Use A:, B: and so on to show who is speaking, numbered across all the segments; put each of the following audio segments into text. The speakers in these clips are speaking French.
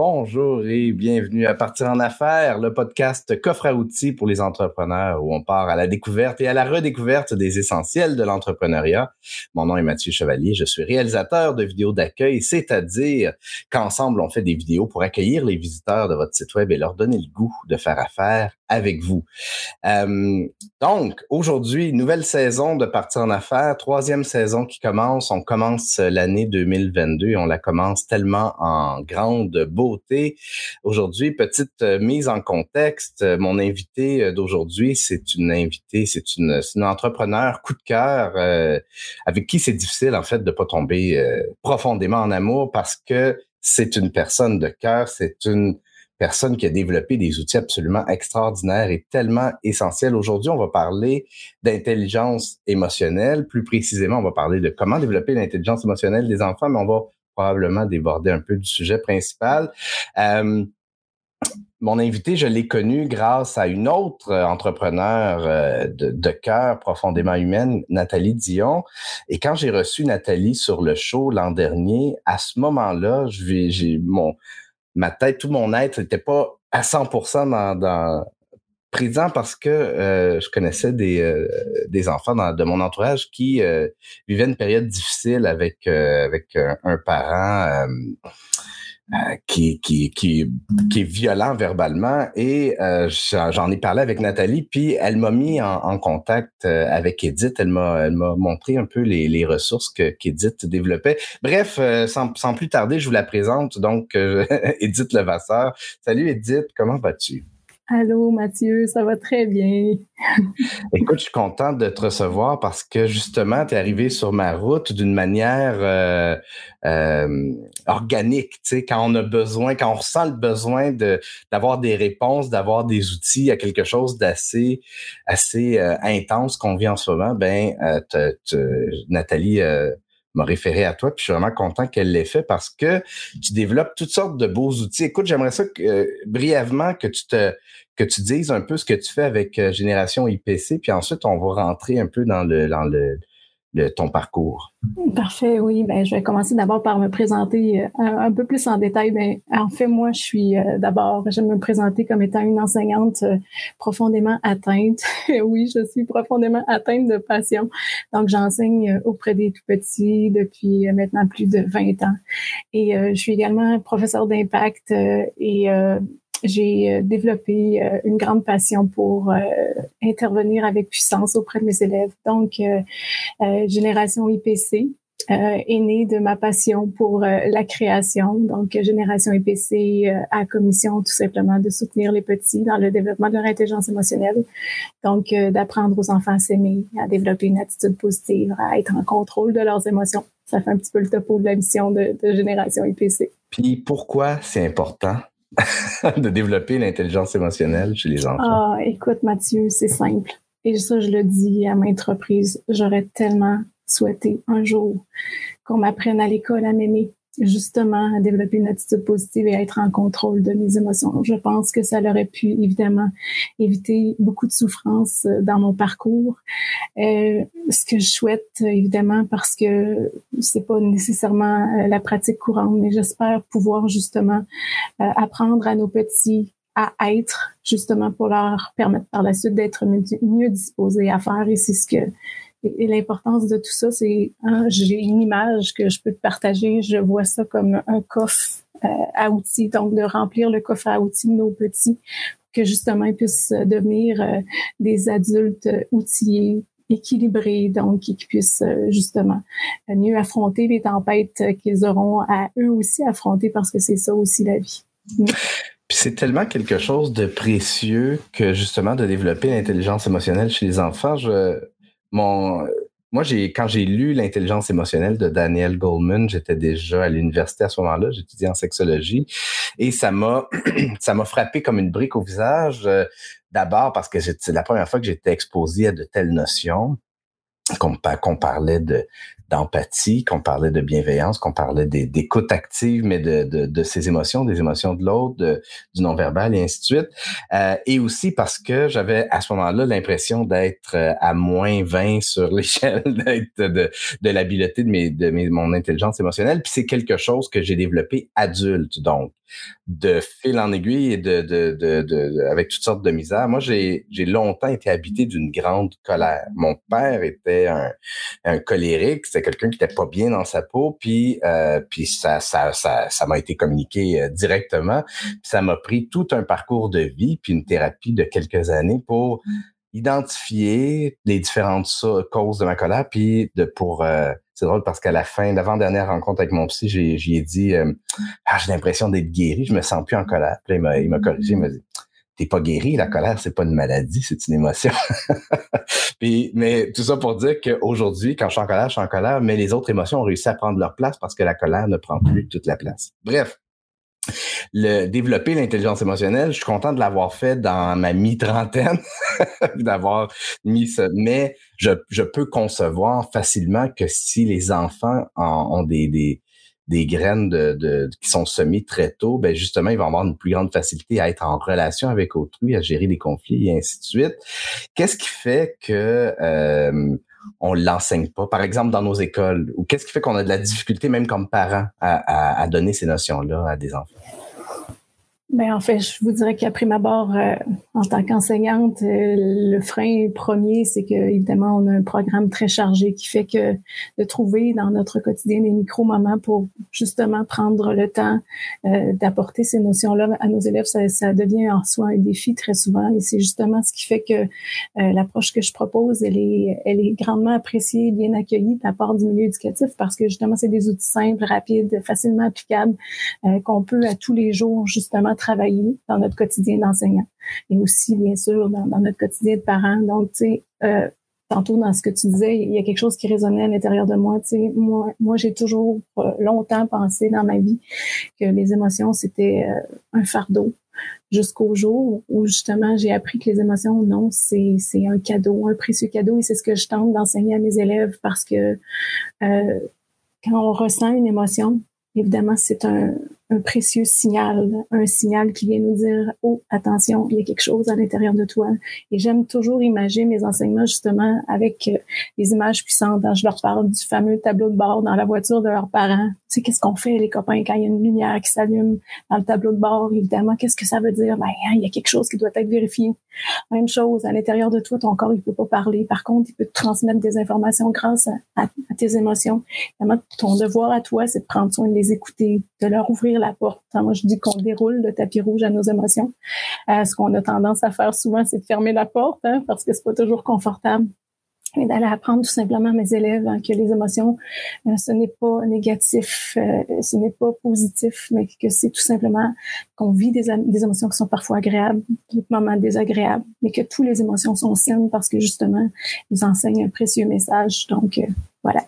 A: Bonjour et bienvenue à Partir en affaires, le podcast coffre à outils pour les entrepreneurs où on part à la découverte et à la redécouverte des essentiels de l'entrepreneuriat. Mon nom est Mathieu Chevalier, je suis réalisateur de vidéos d'accueil, c'est-à-dire qu'ensemble on fait des vidéos pour accueillir les visiteurs de votre site web et leur donner le goût de faire affaire avec vous. Euh, donc, aujourd'hui, nouvelle saison de Partir en affaires, troisième saison qui commence. On commence l'année 2022 et on la commence tellement en grande beauté. Aujourd'hui, petite euh, mise en contexte. Mon invité euh, d'aujourd'hui, c'est une invitée, c'est une, entrepreneur coup de cœur euh, avec qui c'est difficile en fait de pas tomber euh, profondément en amour parce que c'est une personne de cœur, c'est une personne qui a développé des outils absolument extraordinaires et tellement essentiels. Aujourd'hui, on va parler d'intelligence émotionnelle. Plus précisément, on va parler de comment développer l'intelligence émotionnelle des enfants, mais on va probablement déborder un peu du sujet principal. Euh, mon invité, je l'ai connu grâce à une autre entrepreneur euh, de, de cœur profondément humaine, Nathalie Dion. Et quand j'ai reçu Nathalie sur le show l'an dernier, à ce moment-là, j'ai mon ma tête, tout mon être n'était pas à 100% dans, dans, présent parce que euh, je connaissais des, euh, enfants de mon entourage qui euh, vivaient une période difficile avec un, parent qui, qui, qui, qui, est violent verbalement. Et j'en ai parlé avec Nathalie puis elle m'a mis en, contact avec Edith. Elle m'a montré un peu les, les ressources que qu'Edith développait. Bref sans, sans plus tarder je vous la présente. Donc Edith Levasseur. Salut Edith. Comment vas-tu?
B: Allô Mathieu, ça va très bien.
A: Écoute, je suis content de te recevoir parce que justement, tu es arrivé sur ma route d'une manière euh, euh, organique. Tu sais, quand on a besoin, quand on ressent le besoin de d'avoir des réponses, d'avoir des outils à quelque chose d'assez assez euh, intense qu'on vit en ce moment, ben euh, Nathalie m'a référé à toi, puis je suis vraiment content qu'elle l'ait fait parce que tu développes toutes sortes de beaux outils. Écoute, j'aimerais ça que, euh, brièvement que tu te que tu dises un peu ce que tu fais avec euh, Génération IPC, puis ensuite on va rentrer un peu dans le ton parcours.
B: Parfait, oui. Ben, je vais commencer d'abord par me présenter euh, un, peu plus en détail. Ben, en fait, moi, je suis euh, d'abord, j'aime me présenter comme étant une enseignante euh, profondément atteinte. oui, je suis profondément atteinte de passion. Donc, j'enseigne auprès des tout petits depuis maintenant plus de 20 ans. Et je suis également professeur d'impact et j'ai euh, développé euh, une grande passion pour euh, intervenir avec puissance auprès de mes élèves. Donc, Génération IPC est née de ma passion pour la création. Donc, Génération IPC a commission tout simplement de soutenir les petits dans le développement de leur intelligence émotionnelle. Donc, d'apprendre aux enfants à s'aimer, à développer une attitude positive, à être en contrôle de leurs émotions. Ça fait un petit peu le topo de la mission de, de Génération IPC.
A: Puis, pourquoi c'est important de développer l'intelligence émotionnelle chez les enfants?
B: Ah, écoute, Mathieu, c'est simple. Et ça, je le dis à maintes reprises. J'aurais tellement souhaité un jour qu'on m'apprenne à l'école à m'aimer, justement à développer une attitude positive et à être en contrôle de mes émotions. Je pense que ça aurait pu évidemment éviter beaucoup de souffrance euh, dans mon parcours. Euh, ce que je souhaite évidemment parce que c'est pas nécessairement euh, la pratique courante, mais j'espère pouvoir justement euh, apprendre à nos petits à être justement pour leur permettre par la suite d'être mieux disposés à faire et c'est ce que et, l'importance de tout ça, c'est hein, j'ai une image que je peux te partager. Je vois ça comme un coffre euh, à outils, donc de remplir le coffre à outils de nos petits, que justement ils puissent devenir euh, des adultes outillés, équilibrés, donc qui puissent euh, justement mieux affronter les tempêtes qu'ils auront à eux aussi affronter, parce que c'est ça aussi la vie.
A: Puis c'est tellement quelque chose de précieux que justement de développer l'intelligence émotionnelle chez les enfants. Mon, moi, j'ai quand j'ai lu l'intelligence émotionnelle de Daniel Goldman, j'étais déjà à l'université à ce moment-là, j'étudiais en sexologie et ça m'a ça m'a frappé comme une brique au visage. Euh, d'abord parce que c'est la première fois que j'étais exposé à de telles notions qu'on parlait de d'empathie, qu'on parlait de bienveillance, qu'on parlait d'écoute active, mais de, de, de, ses émotions, des émotions de l'autre, du non-verbal et ainsi de suite. Euh, et aussi parce que j'avais à ce moment-là l'impression d'être euh, à moins 20 sur l'échelle de, de l'habileté de, mes, de mes, mon intelligence émotionnelle. Puis c'est quelque chose que j'ai développé adulte. Donc, de fil en aiguille et de, de, de, avec toutes sortes de misères. Moi, j'ai, longtemps été habité d'une grande colère. Mon père était un, colérique, c'était quelqu'un qui était pas bien dans sa peau, puis euh, puis ça ça ça ça m'a été communiqué euh, directement. ça m'a pris tout un parcours de vie puis une thérapie de quelques années pour identifier les différentes causes de ma colère, puis de pour euh, c'est drôle parce qu'à la fin, l'avant-dernière rencontre avec mon psy, j'ai, ai dit euh, ah, j'ai l'impression d'être guéri, je me sens plus en colère. Puis m'a, il m'a corrigé, il m'a dit T'es pas guéri, la colère, c'est pas une maladie, c'est une émotion. puis, mais tout ça pour dire qu'aujourd'hui, quand je suis en colère, je suis en colère, mais les autres émotions ont réussi à prendre leur place parce que la colère ne prend plus toute la place. Bref, le développer l'intelligence émotionnelle, je suis content de l'avoir fait dans ma mi-trentaine, d'avoir mis ça. Mais je, je, peux concevoir facilement que si les enfants ont des, des, des graines de, de, qui sont semées très tôt, ben justement, ils vont avoir une plus grande facilité à être en relation avec autrui, à gérer des conflits et ainsi de suite. Qu'est-ce qui fait que euh, on l'enseigne pas, par exemple dans nos écoles, ou qu'est-ce qui fait qu'on a de la difficulté même comme parents à, à donner ces notions-là à des enfants?
B: Ben en fait, je vous dirais qu'après ma barre, euh, en tant qu'enseignante, euh, le frein premier, c'est que évidemment, on a un programme très chargé qui fait que de trouver dans notre quotidien des micro-moments pour justement prendre le temps euh, d'apporter ces notions-là à nos élèves, ça, ça, devient en soi un défi très souvent. Et c'est justement ce qui fait que l'approche que je propose, elle est, elle est grandement appréciée, bien accueillie de la part du milieu éducatif parce que justement, c'est des outils simples, rapides, facilement applicables qu'on peut à tous les jours justement travailler dans notre quotidien d'enseignant et aussi, bien sûr, dans, notre quotidien de parents. Donc, tu sais, euh, tantôt dans ce que tu disais, il y a quelque chose qui résonnait à l'intérieur de moi. Tu sais, moi, moi j'ai toujours euh, longtemps pensé dans ma vie que les émotions, c'était euh, un fardeau jusqu'au jour où justement j'ai appris que les émotions, non, c'est, c'est un cadeau, un précieux cadeau et c'est ce que je tente d'enseigner à mes élèves parce que quand on ressent une émotion, évidemment, c'est un, un précieux signal, un signal qui vient nous dire oh attention, il y a quelque chose à l'intérieur de toi. Et j'aime toujours imaginer mes enseignements justement avec euh, des images puissantes. je leur parle du fameux tableau de bord dans la voiture de leurs parents. Tu sais qu'est-ce qu'on fait les copains quand il y a une lumière qui s'allume dans le tableau de bord? Évidemment, qu'est-ce que ça veut dire? Ben hein, il y a quelque chose qui doit être vérifié. Même chose à l'intérieur de toi, ton corps il peut pas parler. Par contre, il peut te transmettre des informations grâce à, tes émotions. Évidemment, ton devoir à toi, c'est de prendre soin de les écouter, de leur ouvrir la porte. moi, je dis qu'on déroule le tapis rouge à nos émotions. Euh, ce qu'on a tendance à faire souvent, c'est de fermer la porte hein, parce que c'est pas toujours confortable et d'aller apprendre tout simplement à mes élèves hein, que les émotions, euh, ce n'est pas négatif, euh, ce n'est pas positif, mais que c'est tout simplement qu'on vit des, des, émotions qui sont parfois agréables, d'autres moments désagréables, mais que toutes les émotions sont saines parce que justement, ils enseignent un précieux message. Donc, voilà.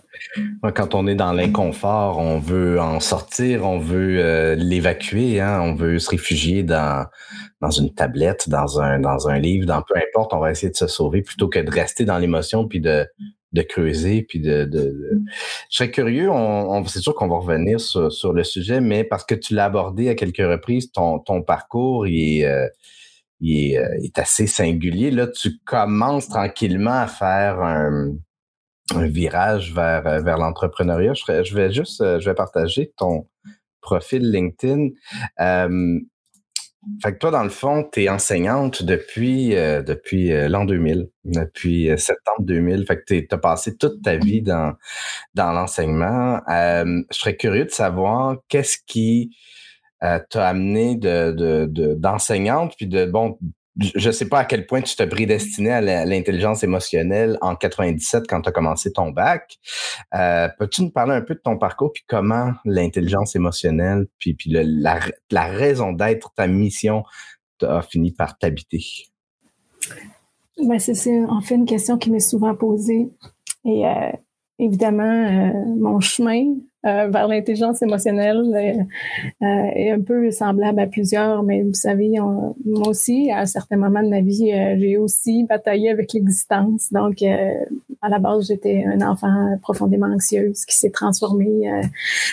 A: Quand on est dans l'inconfort, on veut en sortir, on veut euh, l'évacuer, hein, on veut se réfugier dans dans une tablette, dans un dans un livre, dans peu importe, on va essayer de se sauver plutôt que de rester dans l'émotion puis de de creuser puis de, je serais curieux on, c'est sûr qu'on va revenir sur, sur le sujet mais parce que tu l'as abordé à quelques reprises ton ton parcours il est euh, il euh, est assez singulier. Là tu commences tranquillement à faire un un virage vers, euh, vers l'entrepreneuriat. Je, vais juste, euh, je vais partager ton profil LinkedIn. Euh, fait que toi, dans le fond, tu es enseignante depuis, depuis l'an 2000, depuis septembre 2000. Fait que tu as passé toute ta vie dans, dans l'enseignement. je serais curieux de savoir qu'est-ce qui t'a amené de, d'enseignante, de, puis de bon je ne sais pas à quel point tu t'es prédestiné à l'intelligence émotionnelle en 97 quand tu as commencé ton bac. Euh, peux-tu nous parler un peu de ton parcours puis comment l'intelligence émotionnelle puis, puis la, la, raison d'être, ta mission a fini par t'habiter?
B: Ben c'est en fait une question qui m'est souvent posée. Et euh, évidemment, euh, mon chemin euh, vers l'intelligence émotionnelle euh, euh, est un peu semblable à plusieurs, mais vous savez, moi aussi, à un certain moment de ma vie, j'ai aussi bataillé avec l'existence. Donc, à la base, j'étais un enfant profondément anxieuse qui s'est transformé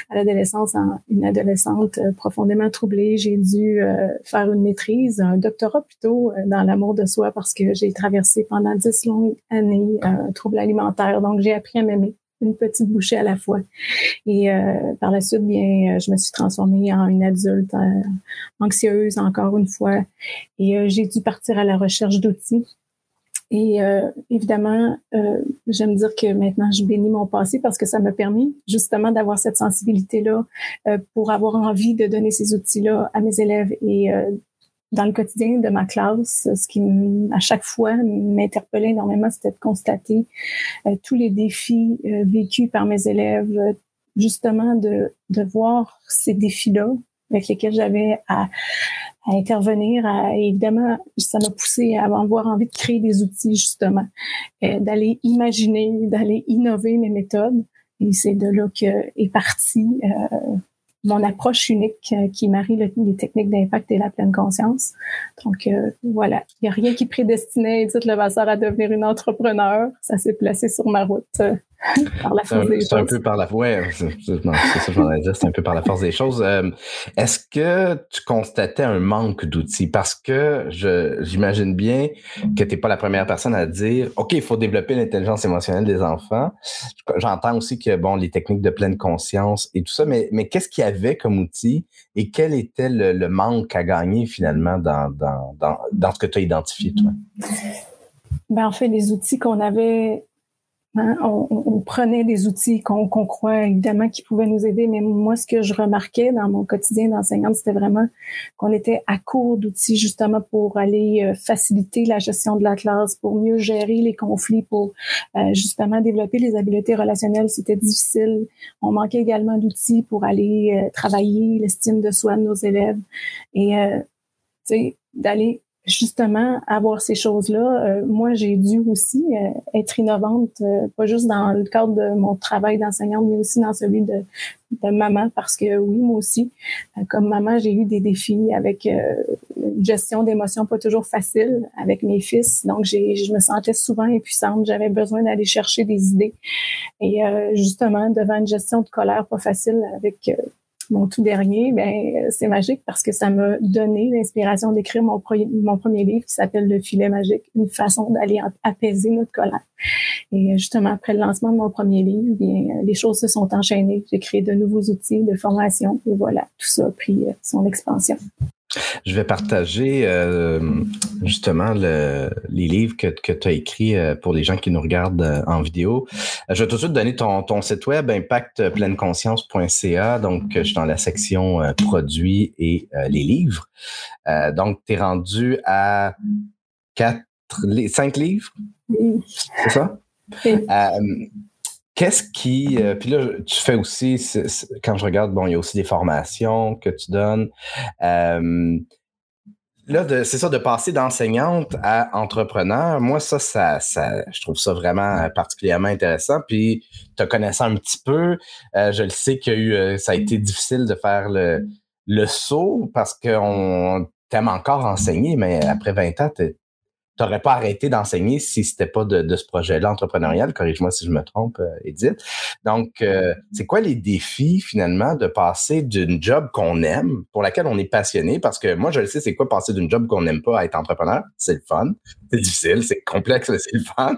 B: à l'adolescence en une adolescente profondément troublée. J'ai dû faire une maîtrise, un doctorat plutôt dans l'amour de soi parce que j'ai traversé pendant dix longues années un trouble alimentaire. Donc, j'ai appris à m'aimer une petite bouchée à la fois. Et euh, par la suite, bien, je me suis transformée en une adulte anxieuse encore une fois. Et j'ai dû partir à la recherche d'outils et euh, évidemment, euh, j'aime dire que maintenant, je bénis mon passé parce que ça m'a permis justement d'avoir cette sensibilité-là euh, pour avoir envie de donner ces outils-là à mes élèves. Et euh, dans le quotidien de ma classe, ce qui à chaque fois m'interpellait énormément, c'était de constater euh, tous les défis vécus par mes élèves, justement de, de voir ces défis-là avec lesquels j'avais à, à intervenir. À, évidemment, ça m'a poussé à avoir envie de créer des outils, justement, euh, d'aller imaginer, d'aller innover mes méthodes. Et c'est de là que est parti euh, mon approche unique euh, qui marie les techniques d'impact et la pleine conscience. Donc euh, voilà, il n'y a rien qui prédestinait Edith Levasseur à devenir une entrepreneur. Ça s'est placé sur ma route euh, par la force des choses.
A: C'est un peu par la ouais, c'est ça que dire, c'est un peu par la force des choses. Est-ce que tu constatais un manque d'outils? Parce que j'imagine bien que tu n'es pas la première personne à dire OK, il faut développer l'intelligence émotionnelle des enfants. J'entends aussi que bon les techniques de pleine conscience et tout ça, mais mais qu'est-ce qui avait comme outil et quel était le, manque à gagner finalement dans, dans, dans, dans ce que tu as identifié, toi?
B: Ben, en fait, les outils qu'on avait Hein, on, prenait des outils qu'on croit évidemment qui pouvaient nous aider, mais moi, ce que je remarquais dans mon quotidien d'enseignante, c'était vraiment qu'on était à court d'outils justement pour aller euh, faciliter la gestion de la classe, pour mieux gérer les conflits, pour euh, justement développer les habiletés relationnelles. C'était difficile. On manquait également d'outils pour aller euh, travailler l'estime de soi de nos élèves et d'aller justement avoir ces choses-là, euh, moi j'ai dû aussi euh, être innovante, euh, pas juste dans le cadre de mon travail d'enseignante, mais aussi dans celui de, de maman, parce que oui, moi aussi, comme maman, j'ai eu des défis avec une gestion d'émotions pas toujours facile avec mes fils, donc j'ai, je me sentais souvent impuissante, j'avais besoin d'aller chercher des idées, et justement devant une gestion de colère pas facile avec mon tout dernier, ben c'est magique parce que ça m'a donné l'inspiration d'écrire mon, premier livre qui s'appelle Le filet magique, une façon d'aller apaiser notre colère. Et justement après le lancement de mon premier livre, bien les choses se sont enchaînées. J'ai créé de nouveaux outils de formation et voilà, tout ça a pris euh, son expansion.
A: Je vais partager euh, justement le, les livres que, que tu as écrits euh, pour les gens qui nous regardent euh, en vidéo. Je vais tout de suite donner ton, ton site web, impactpleineConscience.ca. Donc, je suis dans la section produits et les livres. donc, tu es rendu à quatre, cinq livres? C'est ça? Qu'est-ce qui. Euh, puis là, tu fais aussi, quand je regarde, bon, il y a aussi des formations que tu donnes. Euh, là, c'est ça, de passer d'enseignante à entrepreneur, moi, ça, ça, je trouve ça vraiment particulièrement intéressant. Puis, te connaissant un petit peu, euh, je le sais qu'il y a eu, ça a été difficile de faire le, le saut parce qu'on t'aime encore enseigner, mais après 20 ans, t'aurais pas arrêté d'enseigner si c'était pas de, ce projet-là entrepreneurial. Corrige-moi si je me trompe, euh, Edith. Donc, euh, c'est quoi les défis finalement de passer d'une job qu'on aime, pour laquelle on est passionné, parce que moi, je le sais, c'est quoi passer d'une job qu'on n'aime pas à être entrepreneur? C'est le fun. C'est difficile, c'est complexe, c'est le fun.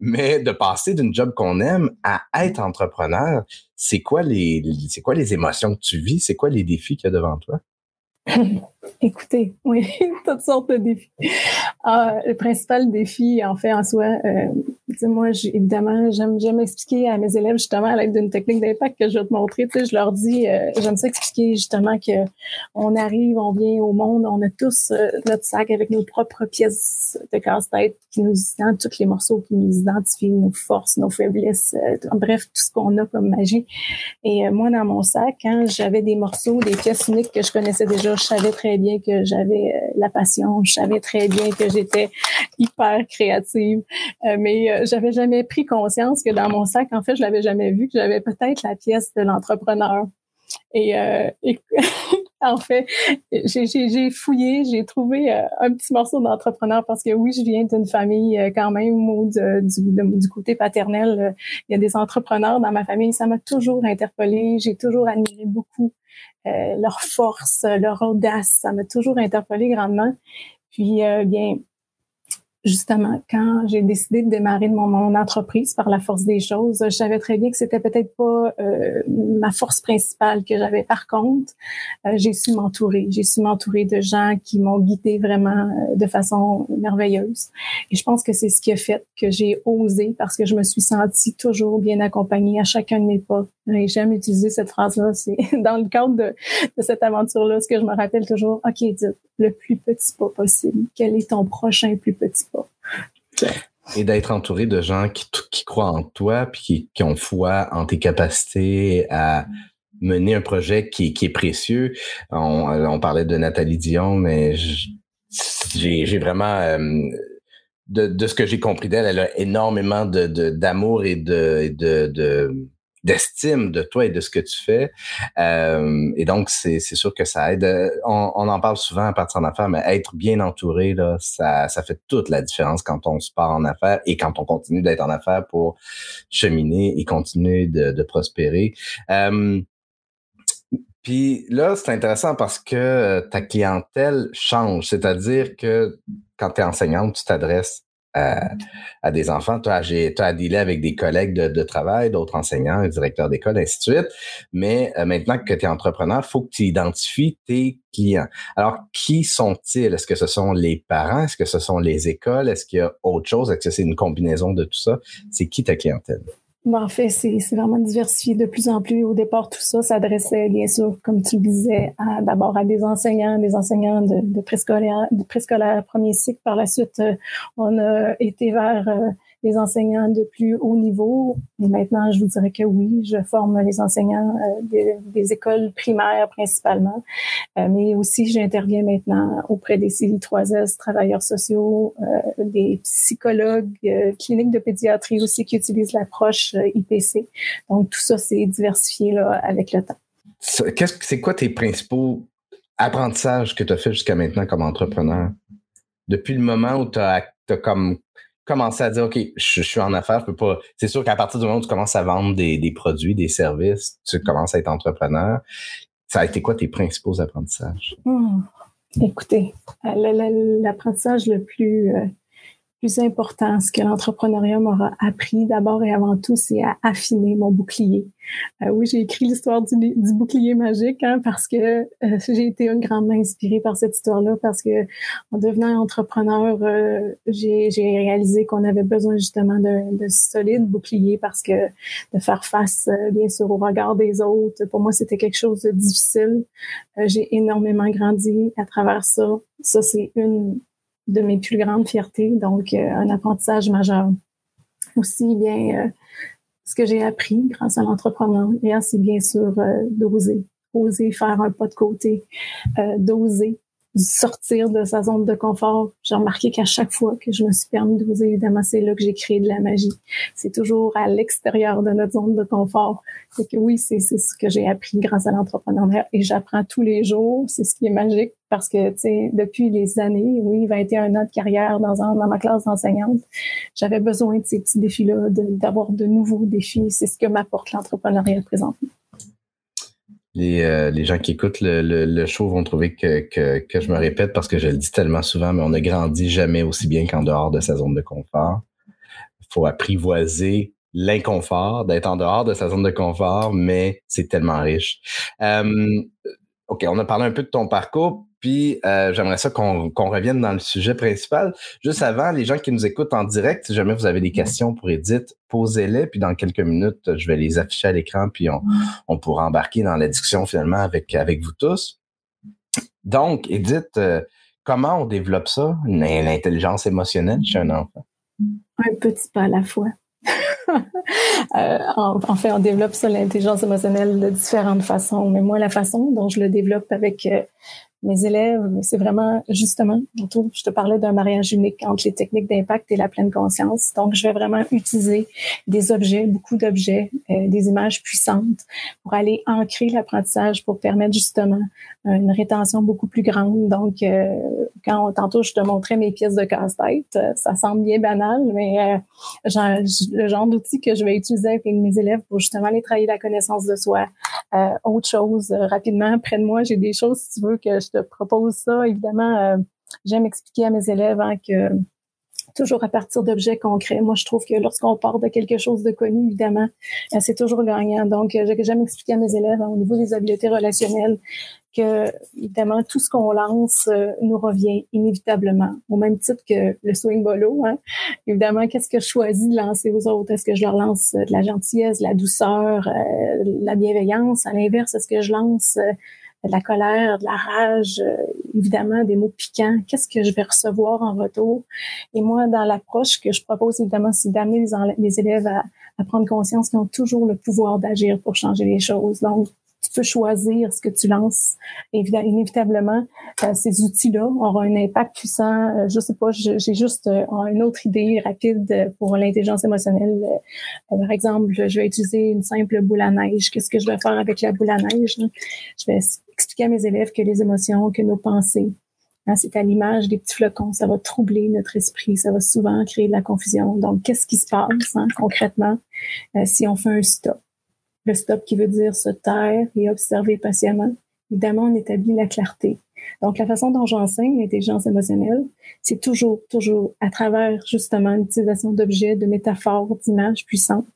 A: Mais de passer d'une job qu'on aime à être entrepreneur, c'est quoi les, c'est quoi les émotions que tu vis? C'est quoi les défis qu'il y a devant toi?
B: Écoutez, oui, toutes sortes de défis. Ah, le principal défi, en fait, en soi, euh, moi, évidemment, j'aime, expliquer à mes élèves justement à l'aide d'une technique d'impact que je vais te montrer. Je leur dis, euh, j'aime ça expliquer justement que on arrive, on vient au monde, on a tous euh, notre sac avec nos propres pièces de casse-tête qui nous identifient, tous les morceaux qui nous identifient, nos forces, nos faiblesses, euh, bref, tout ce qu'on a comme magie. Et moi, dans mon sac, quand j'avais des morceaux, des pièces uniques que je connaissais déjà, je savais très bien que j'avais la passion, je savais très bien que j'étais hyper créative, mais j'avais jamais pris conscience que dans mon sac, en fait, je l'avais jamais vu, que j'avais peut-être la pièce de l'entrepreneur. Et, euh, en fait, j'ai fouillé, j'ai trouvé euh, un petit morceau d'entrepreneur parce que oui, je viens d'une famille euh, quand même où du, côté paternel, il y a des entrepreneurs dans ma famille. Ça m'a toujours interpellée. J'ai toujours admiré beaucoup leur force, leur audace. Ça m'a toujours interpellée grandement. Puis, bien, justement, quand j'ai décidé de démarrer mon, entreprise par la force des choses, je savais très bien que c'était peut-être pas euh, ma force principale que j'avais. Par contre, euh, j'ai su m'entourer. J'ai su m'entourer de gens qui m'ont guidé vraiment euh, de façon merveilleuse. Et je pense que c'est ce qui a fait que j'ai osé parce que je me suis sentie toujours bien accompagnée à chacun de mes pas. Et j'aime utiliser cette phrase-là. C'est dans le cadre de, de cette aventure-là, ce que je me rappelle toujours. OK, dites le plus petit pas possible. Quel est ton prochain plus petit pas?
A: Et d'être entouré de gens qui, qui croient en toi, puis qui, ont foi en tes capacités à mener un projet qui, qui est précieux. On, on, parlait de Nathalie Dion, mais j'ai vraiment... Euh, de, de, ce que j'ai compris d'elle, elle a énormément de d'amour et de, de, de d'estime de toi et de ce que tu fais. Euh, et donc, c'est sûr que ça aide. On, on, en parle souvent à partir en affaires, mais être bien entouré, là, ça, ça fait toute la différence quand on se part en affaires et quand on continue d'être en affaires pour cheminer et continuer de, de prospérer. Euh, puis là, c'est intéressant parce que ta clientèle change, c'est-à-dire que quand tu es enseignante, tu t'adresses à, des enfants. Tu as, as à avec des collègues de, travail, d'autres enseignants, un directeur d'école, ainsi de suite. Mais euh, maintenant que tu es entrepreneur, faut que tu identifies tes clients. Alors, qui sont-ils? Est-ce que ce sont les parents? Est-ce que ce sont les écoles? Est-ce qu'il y a autre chose? Est-ce que c'est une combinaison de tout ça? C'est qui ta clientèle?
B: En fait, c'est vraiment diversifié de plus en plus. Au départ, tout ça s'adressait, bien sûr, comme tu le disais, d'abord à des enseignants, des enseignants de, de préscolaire, de préscolaire premier cycle. Par la suite, euh, on a été vers euh, les enseignants de plus haut niveau. Et maintenant, je vous dirais que oui, je forme les enseignants euh, des, écoles primaires principalement, euh, mais aussi j'interviens maintenant auprès des CI3S, travailleurs sociaux, euh, des psychologues, cliniques de pédiatrie aussi qui utilisent l'approche IPC. Donc tout ça, c'est diversifié là, avec le temps.
A: C'est quoi tes principaux apprentissages que tu as fait jusqu'à maintenant comme entrepreneur? Depuis le moment où tu as, as comme commencer à dire, OK, je, suis en affaires, je peux pas. C'est sûr qu'à partir du moment où tu commences à vendre des, des, produits, des services, tu commences à être entrepreneur. Ça a été quoi tes principaux apprentissages?
B: Hmm. Écoutez, l'apprentissage le plus euh, plus important, ce que l'entrepreneuriat m'aura appris d'abord et avant tout, c'est à affiner mon bouclier. Euh, oui, j'ai écrit l'histoire du, bouclier magique hein, parce que euh, j'ai été grandement inspirée par cette histoire-là parce que en devenant entrepreneur, euh, j'ai réalisé qu'on avait besoin justement de, de solides boucliers parce que de faire face, bien sûr, au regard des autres, pour moi, c'était quelque chose de difficile. j'ai énormément grandi à travers ça. Ça, c'est une de mes plus grandes fiertés, donc euh, un apprentissage majeur. Aussi bien, euh, ce que j'ai appris grâce à l'entrepreneuriat, c'est bien sûr euh, d'oser, oser faire un pas de côté, d'oser sortir de sa zone de confort. J'ai remarqué qu'à chaque fois que je me suis permis d'oser, évidemment, c'est là que j'ai créé de la magie. C'est toujours à l'extérieur de notre zone de confort. C'est que oui, c'est ce que j'ai appris grâce à l'entrepreneuriat et j'apprends tous les jours. C'est ce qui est magique parce que, tu sais, depuis les années, oui, 21 ans de carrière dans, dans ma classe d'enseignante, j'avais besoin de ces petits défis-là, d'avoir de, nouveaux défis. C'est ce que m'apporte l'entrepreneuriat présentement.
A: Les, euh, les, gens qui écoutent le, show vont trouver que, je me répète parce que je le dis tellement souvent, mais on ne grandit jamais aussi bien qu'en dehors de sa zone de confort. Il faut apprivoiser l'inconfort d'être en dehors de sa zone de confort, mais c'est tellement riche. Euh, OK, on a parlé un peu de ton parcours. Puis euh, j'aimerais ça qu'on revienne dans le sujet principal. Juste avant, les gens qui nous écoutent en direct, si jamais vous avez des questions pour Edith, posez-les. Puis dans quelques minutes, je vais les afficher à l'écran, puis on, on, pourra embarquer dans la discussion finalement avec, avec vous tous. Donc, Edith, euh, comment on développe ça, l'intelligence émotionnelle chez un enfant?
B: Un petit pas à la fois. Euh, en, fait, on développe ça, l'intelligence émotionnelle, de différentes façons. Mais moi, la façon dont je le développe avec euh, mes élèves, c'est vraiment justement, je te parlais d'un mariage unique entre les techniques d'impact et la pleine conscience. Donc, je vais vraiment utiliser des objets, beaucoup d'objets, euh, des images puissantes pour aller ancrer l'apprentissage, pour permettre justement une rétention beaucoup plus grande. Donc, euh, quand tantôt je te montrais mes pièces de casse-tête, euh, ça semble bien banal, mais le genre d'outil que je vais utiliser avec mes élèves pour justement aller travailler la connaissance de soi. autre chose, rapidement, près de moi, j'ai des choses, si tu veux, que te propose ça. Évidemment, euh, j'aime expliquer à mes élèves hein, que toujours à partir d'objets concrets. Moi, je trouve que lorsqu'on part de quelque chose de connu, évidemment, euh, c'est toujours gagnant. Donc, euh, j'ai jamais expliqué à mes élèves hein, au niveau des habiletés relationnelles que, évidemment, tout ce qu'on lance nous revient inévitablement, au même titre que le swing bolo. Hein. Évidemment, qu'est-ce que je choisis de lancer aux autres? Est-ce que je leur lance de la gentillesse, de la douceur, de la bienveillance? À l'inverse, est-ce que je lance de la colère, de la rage, euh, évidemment des mots piquants. Qu'est-ce que je vais recevoir en retour? Et moi, dans l'approche que je propose, évidemment, c'est d'amener les, élèves à, à, prendre conscience qu'ils ont toujours le pouvoir d'agir pour changer les choses. Donc, tu peux choisir ce que tu lances. Inévitablement, euh, ces outils-là auront un impact puissant. Euh, je sais pas, j'ai juste euh, une autre idée rapide pour l'intelligence émotionnelle. par exemple, je vais utiliser une simple boule à neige. Qu'est-ce que je vais faire avec la boule à neige? Je vais expliquer à mes élèves que les émotions, que nos pensées, hein, c'est à l'image des petits flocons. Ça va troubler notre esprit. Ça va souvent créer de la confusion. Donc, qu'est-ce qui se passe hein, concrètement si on fait un stop? Le stop qui veut dire se taire et observer patiemment. Évidemment, on établit la clarté. Donc, la façon dont j'enseigne l'intelligence émotionnelle, c'est toujours, toujours à travers justement l'utilisation d'objets, de métaphores, d'images puissantes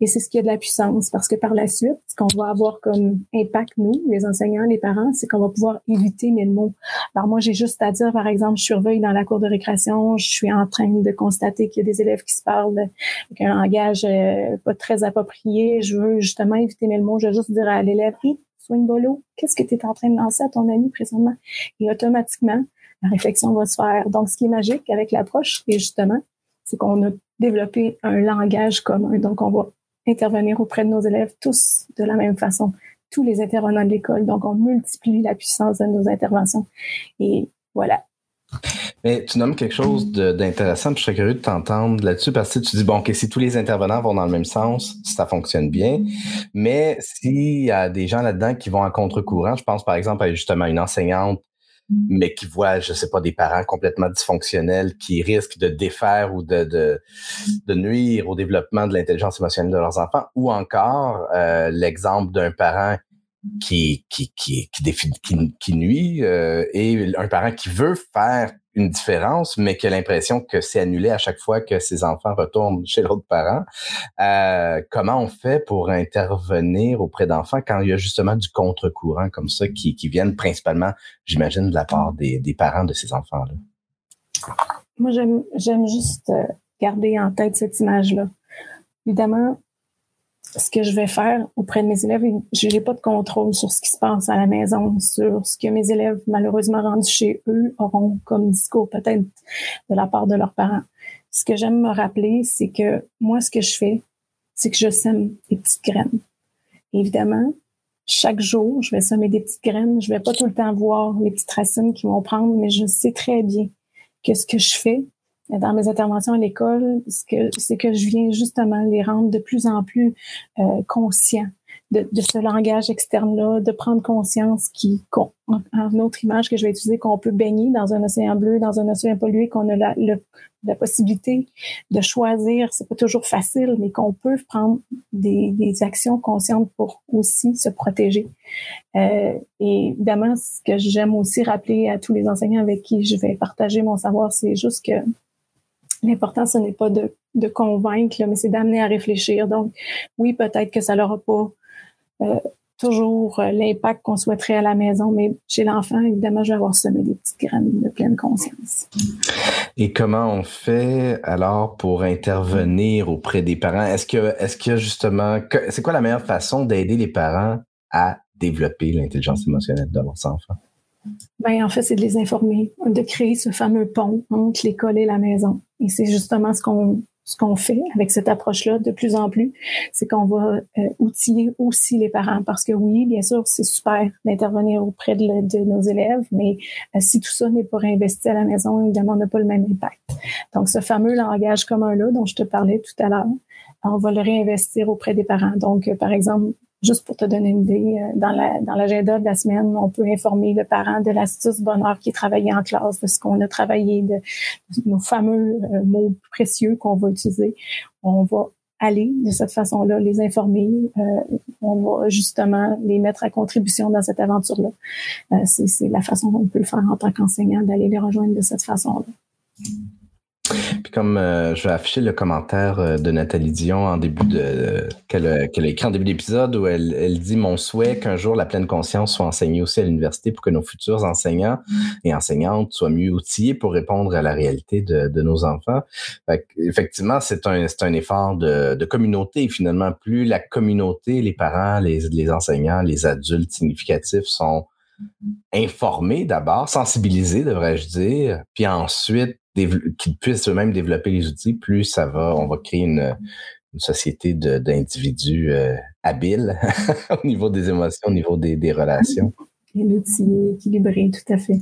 B: et c'est ce qui a de la puissance parce que par la suite, ce qu'on va avoir comme impact, nous, les enseignants, les parents, c'est qu'on va pouvoir éviter mes mots. Alors moi, j'ai juste à dire, par exemple, je surveille dans la cour de récréation, je suis en train de constater qu'il y a des élèves qui se parlent avec un langage euh, pas très approprié. Je veux justement éviter mes mots. Je vais juste dire à l'élève, hey, swing bolo, qu'est-ce que tu es en train de lancer à ton ami présentement? Et automatiquement, la réflexion va se faire. Donc, ce qui est magique avec l'approche, c'est justement, c'est qu'on a développer un langage commun. Donc, on va intervenir auprès de nos élèves tous de la même façon, tous les intervenants de l'école. Donc, on multiplie la puissance de nos interventions. Et voilà.
A: Mais tu nommes quelque chose d'intéressant, je serais curieux de t'entendre là-dessus parce que tu dis, bon, OK, si tous les intervenants vont dans le même sens, ça fonctionne bien. Mais s'il y a des gens là-dedans qui vont à contre-courant, je pense par exemple à justement une enseignante mais qui voient, je sais pas, des parents complètement dysfonctionnels qui risquent de défaire ou de, de, nuire au développement de l'intelligence émotionnelle de leurs enfants, ou encore euh, l'exemple d'un parent qui qui qui qui, nuit euh, et un parent qui veut faire une différence, mais qui a l'impression que c'est annulé à chaque fois que ses enfants retournent chez l'autre parent. Euh, comment on fait pour intervenir auprès d'enfants quand il y a justement du contre-courant comme ça qui, qui viennent principalement, j'imagine, de la part des, des parents de ces enfants-là?
B: Moi, j'aime juste euh, garder en tête cette image-là. Évidemment, ce que je vais faire auprès de mes élèves, je n'ai pas de contrôle sur ce qui se passe à la maison, sur ce que mes élèves, malheureusement rendus chez eux, auront comme discours peut-être de la part de leurs parents. Ce que j'aime me rappeler, c'est que moi, ce que je fais, c'est que je sème des petites graines. évidemment, chaque jour, je vais semer des petites graines. Je vais pas tout le temps voir les petites racines qui vont prendre, mais je sais très bien que ce que je fais, dans mes interventions à l'école, c'est que je viens justement les rendre de plus en plus euh, conscients de, de, ce langage externe-là, de prendre conscience qui, en autre image que je vais utiliser, qu'on peut baigner dans un océan bleu, dans un océan pollué, qu'on a la, la possibilité de choisir. C'est pas toujours facile, mais qu'on peut prendre des, des, actions conscientes pour aussi se protéger. Euh, et évidemment, ce que j'aime aussi rappeler à tous les enseignants avec qui je vais partager mon savoir, c'est juste que L'important, ce n'est pas de, de convaincre, mais c'est d'amener à réfléchir. Donc, oui, peut-être que ça n'aura pas euh, toujours euh, l'impact qu'on souhaiterait à la maison, mais chez l'enfant, évidemment, je vais avoir semé des petites graines de pleine conscience.
A: Et comment on fait alors pour intervenir auprès des parents? Est-ce que, est-ce que justement, c'est quoi la meilleure façon d'aider les parents à développer l'intelligence émotionnelle de leurs enfants?
B: Ben, en fait, c'est de les informer, de créer ce fameux pont entre l'école et la maison. Et c'est justement ce qu'on ce qu'on fait avec cette approche-là de plus en plus, c'est qu'on va euh, outiller aussi les parents parce que oui, bien sûr, c'est super d'intervenir auprès de, nos élèves, mais euh, si tout ça n'est pas réinvesti à la maison, évidemment, on n'a pas le même impact. Donc, ce fameux langage commun-là dont je te parlais tout à l'heure, on va le réinvestir auprès des parents. Donc, euh, par exemple, Juste pour te donner une idée, euh, dans la dans l'agenda de la semaine, on peut informer le parent de l'astuce bonheur qui est travaillé en classe, de ce qu'on a travaillé, de, nos fameux euh, mots précieux qu'on va utiliser. On va aller de cette façon-là, les informer. Euh, on va justement les mettre à contribution dans cette aventure-là. c'est la façon dont on peut le faire en tant qu'enseignant, d'aller les rejoindre de cette façon-là.
A: Puis comme euh, je vais afficher le commentaire euh, de Nathalie Dion en début de qu'elle a, écrit en début d'épisode où elle, dit mon souhait qu'un jour la pleine conscience soit enseignée aussi à l'université pour que nos futurs enseignants et enseignantes soient mieux outillés pour répondre à la réalité de, nos enfants. Fait effectivement, c'est un c'est un effort de, communauté. Finalement, plus la communauté, les parents, les enseignants, les adultes significatifs sont informés d'abord, sensibilisés, devrais-je dire, puis ensuite qu'ils puissent eux-mêmes développer les outils, plus ça va, on va créer une, une société d'individus euh, habiles au niveau des émotions, au niveau des, des relations.
B: Un outil équilibré, tout à fait.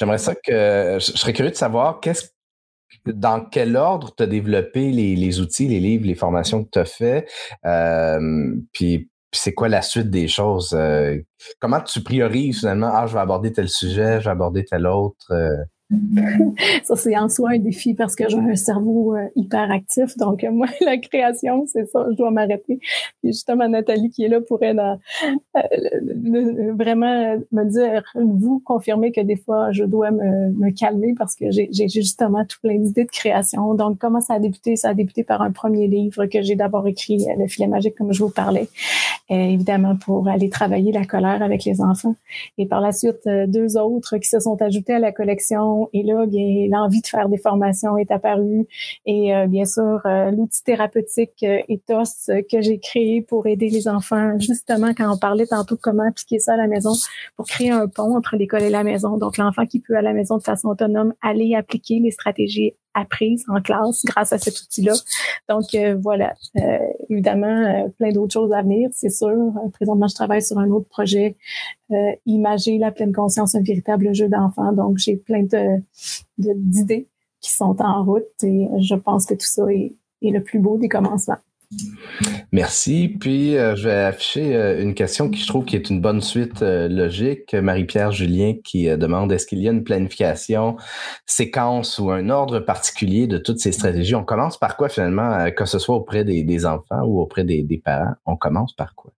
A: J'aimerais ça que je serais curieux de savoir qu'est-ce dans quel ordre tu as développé les, les, outils, les livres, les formations que tu as fait, euh, puis c'est quoi la suite des choses? Euh, comment tu priorises finalement? Ah, je vais aborder tel sujet, je vais aborder tel autre. Euh?
B: Ça, c'est en soi un défi parce que j'ai un cerveau euh, hyper actif. Donc, euh, moi, la création, c'est ça, je dois m'arrêter. Puis justement, Nathalie qui est là pourrait euh, vraiment me dire, vous confirmer que des fois, je dois me, me calmer parce que j'ai justement tout plein d'idées de création. Donc, comment ça a débuté? Ça a débuté par un premier livre que j'ai d'abord écrit, Le filet magique, comme je vous parlais, évidemment pour aller travailler la colère avec les enfants. Et par la suite, deux autres qui se sont ajoutés à la collection et là, bien, l'envie de faire des formations est apparue. Et euh, bien sûr, euh, l'outil thérapeutique euh, Ethos que j'ai créé pour aider les enfants, justement, quand on parlait tantôt de comment appliquer ça à la maison, pour créer un pont entre l'école et la maison. Donc, l'enfant qui peut à la maison de façon autonome aller appliquer les stratégies apprises en classe grâce à cet outil-là. Donc euh, voilà, euh, évidemment, euh, plein d'autres choses à venir, c'est sûr. présentement, je travaille sur un autre projet, Imager la pleine conscience, un véritable jeu d'enfant. Donc j'ai plein de d'idées qui sont en route et je pense que tout ça est, est le plus beau des commencements.
A: Merci. Puis, euh, je vais afficher euh, une question qui je trouve qui est une bonne suite euh, logique. Marie-Pierre Julien qui demande est-ce qu'il y a une planification, séquence ou un ordre particulier de toutes ces stratégies? On commence par quoi finalement, que ce soit auprès des, enfants ou auprès des, parents? On commence par quoi?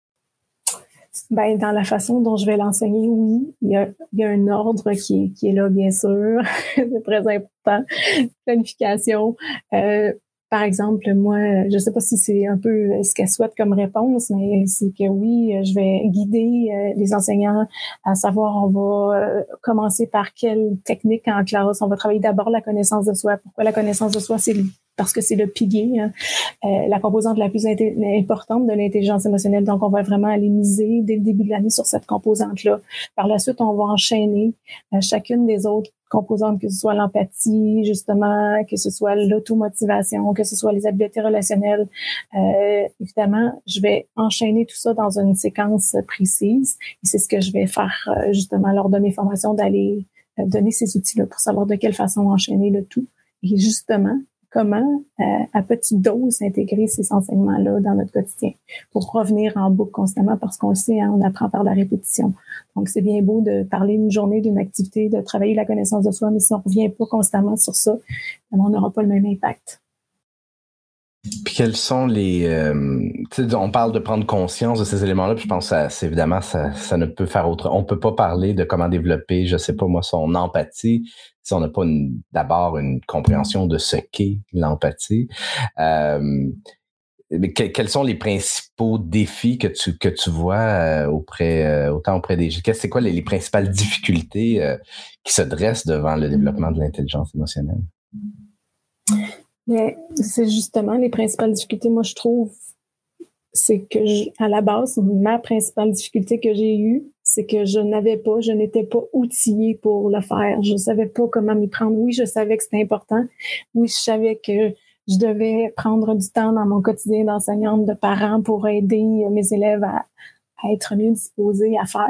B: Ben, dans la façon dont je vais l'enseigner, oui, il y a, un ordre qui est là, bien sûr. C'est très important. Planification. Euh, par exemple, moi, je ne sais pas si c'est un peu ce qu'elle souhaite comme réponse, mais c'est que oui, je vais guider euh, les enseignants à savoir on va euh, commencer par quelle technique en classe. On va travailler d'abord la connaissance de soi. Pourquoi la connaissance de soi? C'est parce que c'est le pilier, hein. euh, la composante la plus importante de l'intelligence émotionnelle. Donc, on va vraiment aller miser dès le début de l'année sur cette composante-là. Par la suite, on va enchaîner chacune des autres composantes, que ce soit l'empathie, justement, que ce soit l'automotivation, que ce soit les habiletés relationnelles. Euh, évidemment, je vais enchaîner tout ça dans une séquence précise. Et c'est ce que je vais faire euh, justement lors de mes formations, d'aller euh, donner ces outils-là pour savoir de quelle façon enchaîner le tout. Et justement, comment, euh, à petite dose, intégrer ces enseignements-là dans notre quotidien pour revenir en boucle constamment parce qu'on sait, hein, on apprend par la répétition. Donc, c'est bien beau de parler une journée, d'une activité, de travailler la connaissance de soi, mais si on revient pas constamment sur ça, on n'aura pas le même impact.
A: Puis quels sont les... Euh, on parle de prendre conscience de ces éléments-là, puis je pense que évidemment, ça, ne peut faire autre. On peut pas parler de comment développer, je sais pas moi, son empathie si on n'a pas d'abord une compréhension de ce qu'est l'empathie. Euh, mais quels sont les principaux défis que tu, que tu vois euh, auprès, euh, autant auprès des... C'est quoi les, principales difficultés qui se dressent devant le développement de l'intelligence émotionnelle?
B: C'est justement les principales difficultés, moi, je trouve, c'est que à la base, ma principale difficulté que j'ai eue, c'est que je n'avais pas, je n'étais pas outillée pour le faire. Je savais pas comment m'y prendre. Oui, je savais que c'était important. Oui, je savais que je devais prendre du temps dans mon quotidien d'enseignante, de parent pour aider mes élèves à, à être mieux disposés à faire.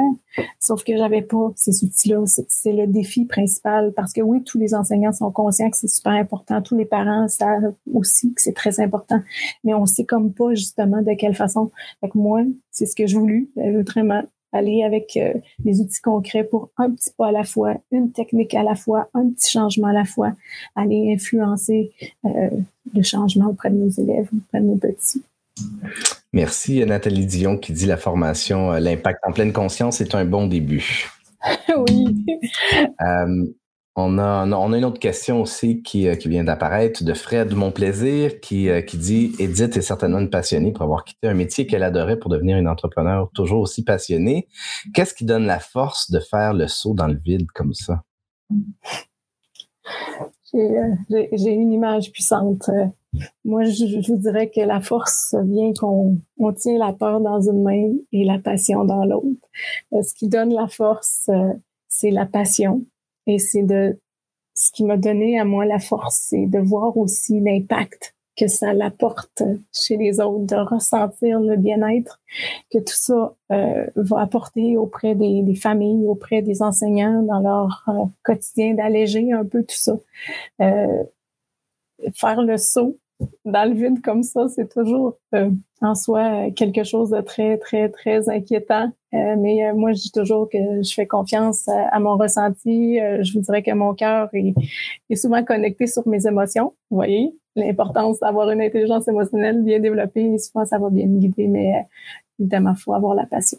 B: Sauf que j'avais pas ces outils-là. C'est le défi principal parce que oui, tous les enseignants sont conscients que c'est super important. Tous les parents savent aussi que c'est très important. Mais on sait comme pas justement de quelle façon. Fait que moi, c'est ce que je voulu, vraiment aller avec euh, des outils concrets pour un petit pas à la fois, une technique à la fois, un petit changement à la fois, aller influencer euh, le changement auprès de nos élèves, auprès de nos petits.
A: Merci Nathalie Dion qui dit la formation euh, L'impact en pleine conscience est un bon début.
B: oui.
A: Euh, On a, on a une autre question aussi qui, euh, qui vient d'apparaître de Fred Mon Plaisir qui, qui dit Edith est certainement une passionnée pour avoir quitté un métier qu'elle adorait pour devenir une entrepreneur toujours aussi passionnée. Qu'est-ce qui donne la force de faire le saut dans le vide comme ça?
B: J'ai une image puissante. Moi, je, vous dirais que la force vient qu'on on tient la peur dans une main et la passion dans l'autre. Ce qui donne la force, c'est la passion et c'est de ce qui m'a donné à moi la force, c'est de voir aussi l'impact que ça l'apporte chez les autres, de ressentir le bien-être que tout ça euh, va apporter auprès des, familles, auprès des enseignants dans leur euh, quotidien, d'alléger un peu tout ça. Euh, faire le saut dans le vide comme ça, c'est toujours euh, en soi quelque chose de très, très, très inquiétant. Euh, mais euh, moi, je dis toujours que je fais confiance à, mon ressenti. je vous dirais que mon cœur est, est, souvent connecté sur mes émotions. Vous voyez l'importance d'avoir une intelligence émotionnelle bien développée. Souvent, ça va bien me guider, mais évidemment, il faut avoir la passion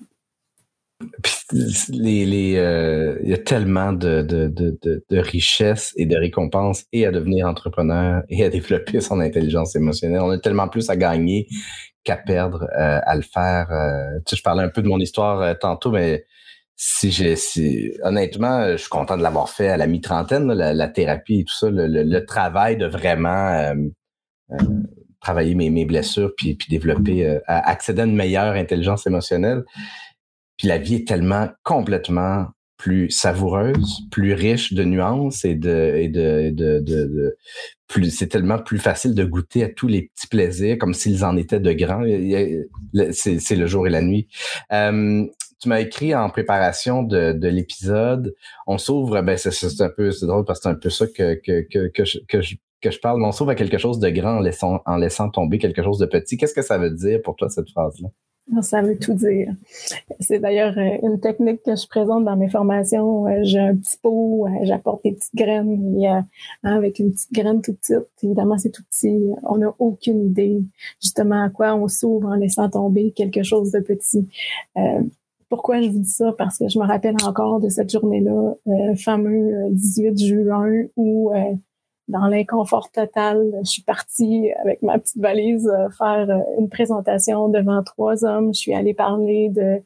A: les, les, euh, il y a tellement de, de, de, de, richesses et de récompenses et à devenir entrepreneur et à développer son intelligence émotionnelle. On a tellement plus à gagner qu'à perdre euh, à le faire. Euh, tu sais, je parlais un peu de mon histoire tantôt, mais si j'ai, si, honnêtement, je suis content de l'avoir fait à la mi-trentaine, la, thérapie et tout ça, le, le, travail de vraiment travailler mes, mes blessures puis, puis développer, accéder à une meilleure intelligence émotionnelle. Puis la vie est tellement complètement plus savoureuse, plus riche de nuances et de, et de, de, de, plus, c'est tellement plus facile de goûter à tous les petits plaisirs comme s'ils en étaient de grands. C'est le jour et la nuit. Euh, tu m'as écrit en préparation de, de l'épisode, on s'ouvre, ben c'est un peu, c'est drôle parce que c'est un peu ça que, je, parle, mais on s'ouvre à quelque chose de grand en laissant, en laissant tomber quelque chose de petit. Qu'est-ce que ça veut dire pour toi, cette phrase-là?
B: Ça veut tout dire. C'est d'ailleurs euh, une technique que je présente dans mes formations. Euh, j'ai un petit pot, euh, j'apporte des petites graines hein, avec une petite graine toute petite. Évidemment, c'est tout petit. On n'a aucune idée justement à quoi on s'ouvre en laissant tomber quelque chose de petit. pourquoi je vous dis ça? Parce que je me rappelle encore de cette journée-là, fameux 18 juin, où dans l'inconfort total. Je suis partie avec ma petite valise euh, faire euh, une présentation devant trois hommes. Je suis allée parler de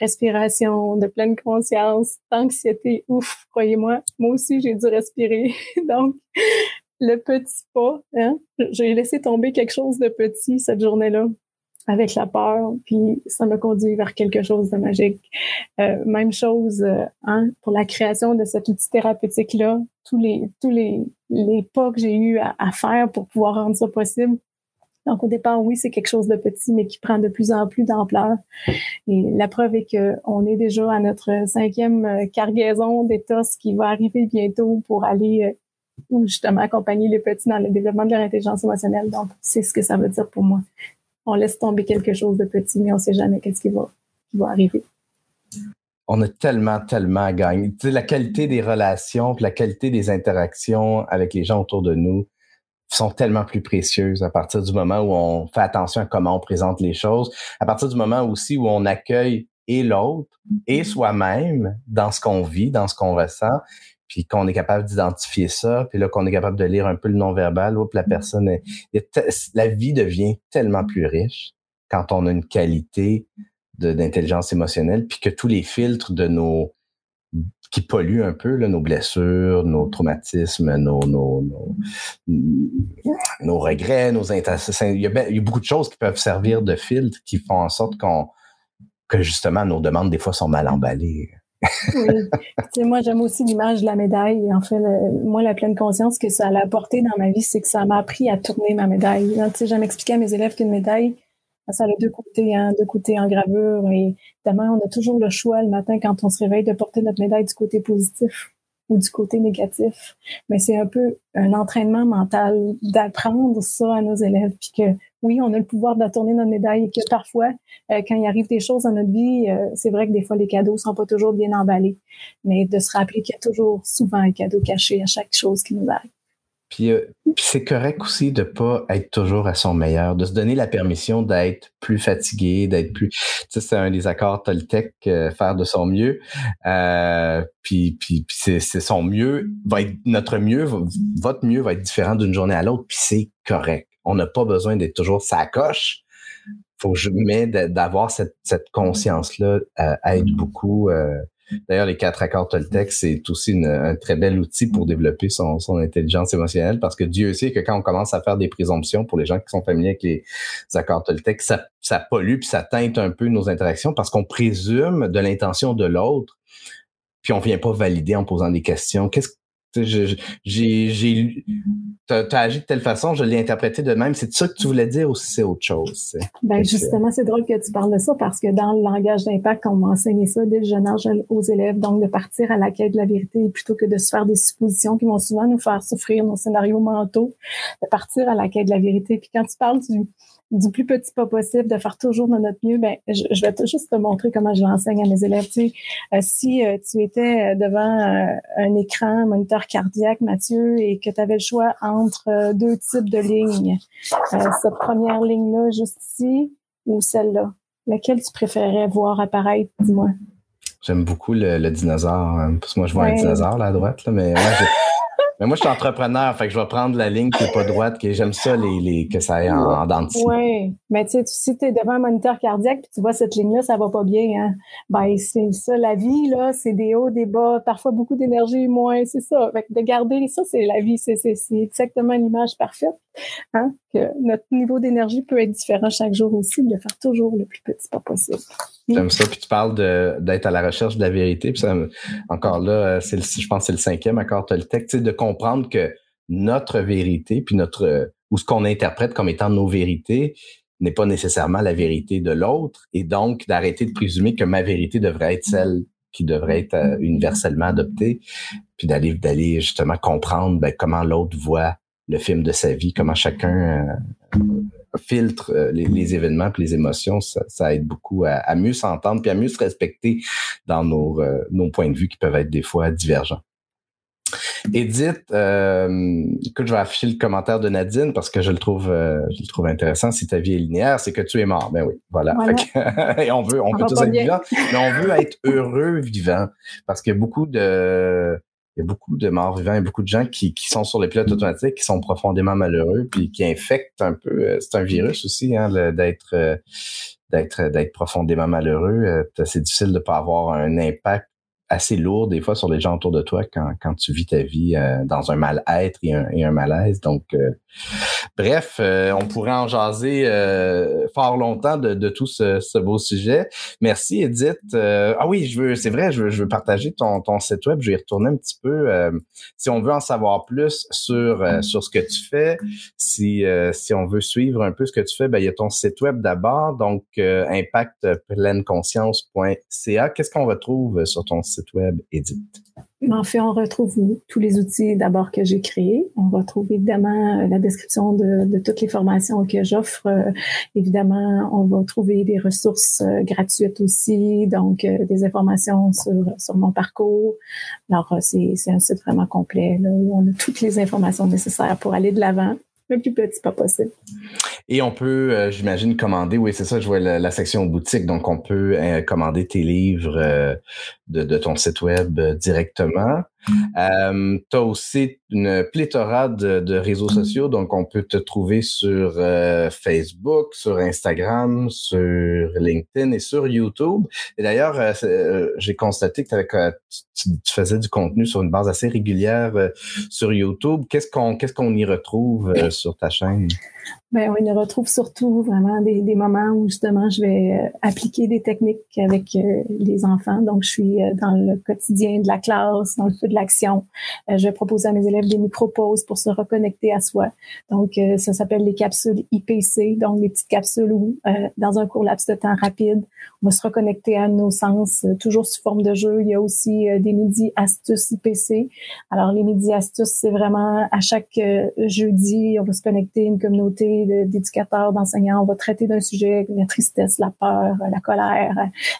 B: respiration, de pleine conscience, d'anxiété. Ouf, croyez-moi, moi aussi j'ai dû respirer. Donc, le petit pas, hein, j'ai laissé tomber quelque chose de petit cette journée-là avec la peur, puis ça me conduit vers quelque chose de magique. Euh, même chose euh, hein, pour la création de cet outil thérapeutique là, tous les tous les les pas que j'ai eu à, faire pour pouvoir rendre ça possible. Donc au départ, oui, c'est quelque chose de petit, mais qui prend de plus en plus d'ampleur. Et la preuve est que on est déjà à notre cinquième euh, cargaison d'ETOS qui va arriver bientôt pour aller justement accompagner les petits dans le développement de leur intelligence émotionnelle. Donc, c'est ce que ça veut dire pour moi on laisse tomber quelque chose de petit, mais on ne sait jamais qu'est-ce qui va, va arriver.
A: On a tellement, tellement gagné. Tu sais, la qualité des relations, la qualité des interactions avec les gens autour de nous sont tellement plus précieuses à partir du moment où on fait attention à comment on présente les choses, à partir du moment aussi où on accueille et l'autre et soi-même dans ce qu'on vit, dans ce qu'on ressent, puis qu'on est capable d'identifier ça, puis là qu'on est capable de lire un peu le non-verbal, ou la mm. personne est, la vie devient tellement plus riche quand on a une qualité d'intelligence émotionnelle, puis que tous les filtres de nos qui polluent un peu là, nos blessures, nos traumatismes, nos, nos, nos, regrets, nos intentions. Il y, a, il y a beaucoup de choses qui peuvent servir de filtre qui font en sorte qu'on que justement nos demandes des fois sont mal emballées
B: oui. moi, j'aime aussi l'image de la médaille. En fait, moi, la pleine conscience que ça a apporté dans ma vie, c'est que ça m'a appris à tourner ma médaille. J'aime expliquer à mes élèves qu'une médaille, ça a deux côtés, hein, deux côtés en gravure. Et évidemment, on a toujours le choix le matin quand on se réveille de porter notre médaille du côté positif ou du côté négatif. Mais c'est un peu un entraînement mental d'apprendre ça à nos élèves, puis que oui, on a le pouvoir de tourner notre médaille et que parfois, euh, quand il arrive des choses dans notre vie, euh, c'est vrai que des fois les cadeaux sont pas toujours bien emballés, mais de se rappeler qu'il y a toujours souvent un cadeau caché à chaque chose qui nous arrive.
A: Puis, euh, puis c'est correct aussi de pas être toujours à son meilleur, de se donner la permission d'être plus fatigué, d'être plus. Tu sais, c'est un des accords Toltec, euh, faire de son mieux. Euh, puis puis, puis c'est, son mieux va être notre mieux, votre mieux va être différent d'une journée à l'autre. Puis c'est correct. On n'a pas besoin d'être toujours sa coche. Faut que je mais d'avoir cette, cette conscience là euh, aide beaucoup. D'ailleurs, les quatre accords Toltec, c'est aussi un très bel outil pour développer son, intelligence émotionnelle parce que Dieu sait que quand on commence à faire des présomptions pour les gens qui sont familiers avec les accords Toltec, ça, ça pollue puis ça teinte un peu nos interactions parce qu'on présume de l'intention de l'autre puis on vient pas valider en posant des questions. Qu'est-ce j'ai, t'as, as agi de telle façon, je l'ai interprété de même. C'est ça que tu voulais dire ou c'est autre chose?
B: Ben justement, c'est drôle que tu parles de ça parce que dans le langage d'impact, on m'a enseigné ça dès le jeune âge aux élèves, donc de partir à la quête de la vérité plutôt que de se faire des suppositions qui vont souvent nous faire souffrir nos scénarios mentaux, de partir à la quête de la vérité. Puis quand tu parles du du plus petit pas possible, de faire toujours de notre mieux, ben, je, vais juste te montrer comment je l'enseigne à mes élèves. Tu sais, euh, si euh, tu étais euh, devant un écran, un moniteur cardiaque, Mathieu, et que tu avais le choix entre deux types de lignes, cette première ligne-là, juste ici, ou celle-là, laquelle tu préférerais voir apparaître, dis-moi?
A: J'aime beaucoup le, dinosaure. Hein, parce que moi, je vois un dinosaure là à droite, là, mais ouais, mais moi, je suis entrepreneur, fait que je vais prendre la ligne qui est pas droite, que j'aime ça, les, les, que ça aille en, en.
B: Oui, mais tu sais, si tu es devant un moniteur cardiaque puis tu vois cette ligne-là, ça va pas bien. Hein? Ben, c'est ça, la vie, là, c'est des hauts, des bas, parfois beaucoup d'énergie, moins, c'est ça. Fait que de garder ça, c'est la vie, c'est exactement l'image parfaite. Hein? Que notre niveau d'énergie peut être différent chaque jour aussi, de faire toujours le plus petit pas possible.
A: J'aime ça. Puis tu parles d'être à la recherche de la vérité. Puis encore là, c'est je pense que c'est le cinquième accord Toltec, de comprendre que notre vérité, puis notre ou ce qu'on interprète comme étant nos vérités, n'est pas nécessairement la vérité de l'autre. Et donc, d'arrêter de présumer que ma vérité devrait être celle qui devrait être euh, universellement adoptée, puis d'aller d'aller justement comprendre ben, comment l'autre voit le film de sa vie, comment chacun euh, filtre euh, les, événements et les émotions, ça, aide beaucoup à, mieux s'entendre puis à mieux se respecter dans nos, euh, nos points de vue qui peuvent être des fois divergents. Edith, euh, écoute, je vais afficher le commentaire de Nadine parce que je le trouve, je le trouve intéressant. Si ta vie est linéaire, c'est que tu es mort. Ben oui, voilà. et on veut, on, veut tous être vivants, mais on veut être heureux vivant parce a beaucoup de, il y a beaucoup de morts vivants, il y a beaucoup de gens qui, qui sont sur les pilotes automatiques, qui sont profondément malheureux, puis qui infectent un peu. Euh, c'est un virus aussi, hein, d'être euh, d'être d'être profondément malheureux. Euh, c'est difficile de pas avoir un impact assez lourd des fois sur les gens autour de toi quand, quand tu vis ta vie euh, dans un mal-être et un, et un, malaise. Donc, euh, bref, euh, on pourrait en jaser fort longtemps de, de tout ce, ce, beau sujet. Merci, Edith. ah oui, je veux, c'est vrai, je veux, je veux partager ton, ton site web. Je vais y retourner un petit peu. si on veut en savoir plus sur, sur ce que tu fais, si, si on veut suivre un peu ce que tu fais, ben, il y a ton site web d'abord, donc impactpleineconscience.ca. Qu'est-ce qu'on retrouve sur ton site? web Edith?
B: En fait, on retrouve tous les outils d'abord que j'ai créés. On retrouve évidemment euh, la description de, toutes les formations que j'offre. Euh, évidemment, on va trouver des ressources euh, gratuites aussi, donc des informations sur, sur mon parcours. Alors, c'est un site vraiment complet là, où on a toutes les informations nécessaires pour aller de l'avant le plus petit pas possible.
A: Et on peut, j'imagine, commander, oui, c'est ça, je vois la, section boutique, donc on peut commander tes livres euh, de, ton site web directement. Euh, tu as aussi une pléthora de, réseaux sociaux, donc on peut te trouver sur euh, Facebook, sur Instagram, sur LinkedIn et sur YouTube. Et d'ailleurs, euh, euh, j'ai constaté que, tu, faisais du contenu sur une base assez régulière sur YouTube. Qu'est-ce qu'on qu'est-ce qu'on y retrouve sur ta chaîne?
B: Ben, on y retrouve surtout vraiment des, des moments où justement je vais appliquer des techniques avec les enfants. Donc, je suis dans le quotidien de la classe, dans le feu de l'action. Euh, je vais proposer à mes élèves des micro-pauses pour se reconnecter à soi. Donc, euh, ça s'appelle les capsules IPC, donc les petites capsules où, euh, dans un court laps de temps rapide, on va se reconnecter à nos sens, toujours sous forme de jeu. Il y a aussi des midis astuces IPC. Alors, les midis astuces, c'est vraiment à chaque jeudi, on va se connecter à une communauté d'éducateurs, d'enseignants. On va traiter d'un sujet, la tristesse, la peur, la colère,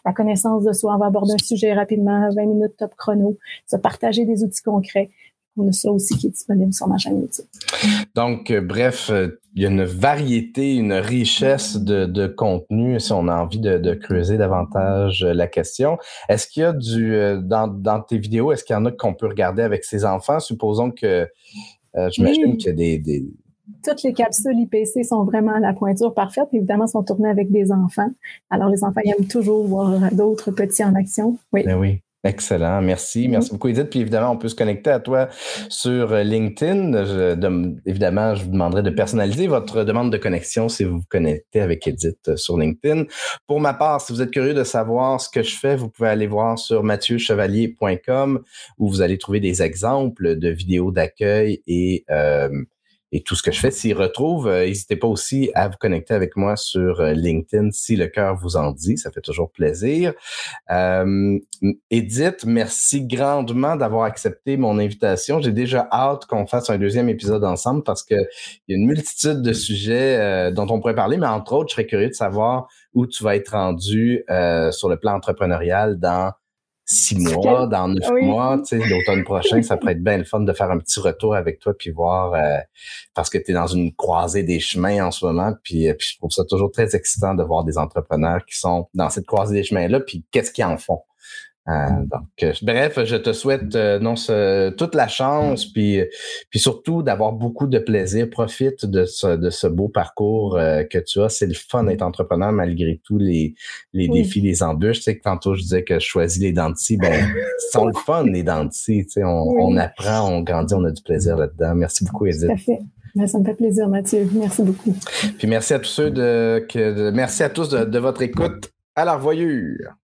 B: la connaissance de soi. On va aborder un sujet rapidement, 20 minutes top chrono, se partager des outils concrets. on a ça aussi qui est disponible sur ma chaîne YouTube.
A: Donc, euh, bref, euh, il y a une variété, une richesse de, de contenu si on a envie de, creuser davantage la question. Est-ce qu'il y a du dans, dans tes vidéos, est-ce qu'il y en a qu'on peut regarder avec ses enfants? Supposons que j'imagine qu'il y a des, des
B: toutes les capsules IPC sont vraiment à la pointure parfaite. Évidemment, sont tournées avec des enfants. Alors, les enfants aiment toujours voir d'autres petits en action.
A: Oui. Ben oui. Excellent, merci. Merci beaucoup, Edith. Puis évidemment, on peut se connecter à toi sur LinkedIn. évidemment, je vous demanderai de personnaliser votre demande de connexion si vous vous connectez avec Edith sur LinkedIn. Pour ma part, si vous êtes curieux de savoir ce que je fais, vous pouvez aller voir sur mathieuchevalier.com où vous allez trouver des exemples de vidéos d'accueil et euh, et tout ce que je fais. S'ils retrouvent, euh, n'hésitez pas aussi à vous connecter avec moi sur euh, LinkedIn si le cœur vous en dit. Ça fait toujours plaisir. Euh, Edith, merci grandement d'avoir accepté mon invitation. J'ai déjà hâte qu'on fasse un deuxième épisode ensemble parce qu'il y a une multitude de sujets euh, dont on pourrait parler, mais entre autres, je serais curieux de savoir où tu vas être rendu sur le plan entrepreneurial dans six mois, dans neuf mois, tu sais, l'automne prochain, ça pourrait être bien le fun de faire un petit retour avec toi puis voir euh, parce que tu es dans une croisée des chemins en ce moment puis, euh, puis je trouve ça toujours très excitant de voir des entrepreneurs qui sont dans cette croisée des chemins là puis qu'est-ce qu'ils en font. Euh, donc, euh, bref, je te souhaite euh, non ce, toute la chance, puis, puis surtout d'avoir beaucoup de plaisir. Profite de ce, de ce beau parcours que tu as. C'est le fun d'être entrepreneur malgré tous les, les défis, les embûches. Tu sais que tantôt je disais que je choisis les dentis. Ben, sont le fun les dentis. Tu sais, on, on, apprend, on grandit, on a du plaisir là-dedans. Merci beaucoup, Edith.
B: Ben, ça me fait plaisir, Mathieu. Merci beaucoup.
A: Puis merci à tous ceux de, que, merci à tous de, de votre écoute. À la revoyure.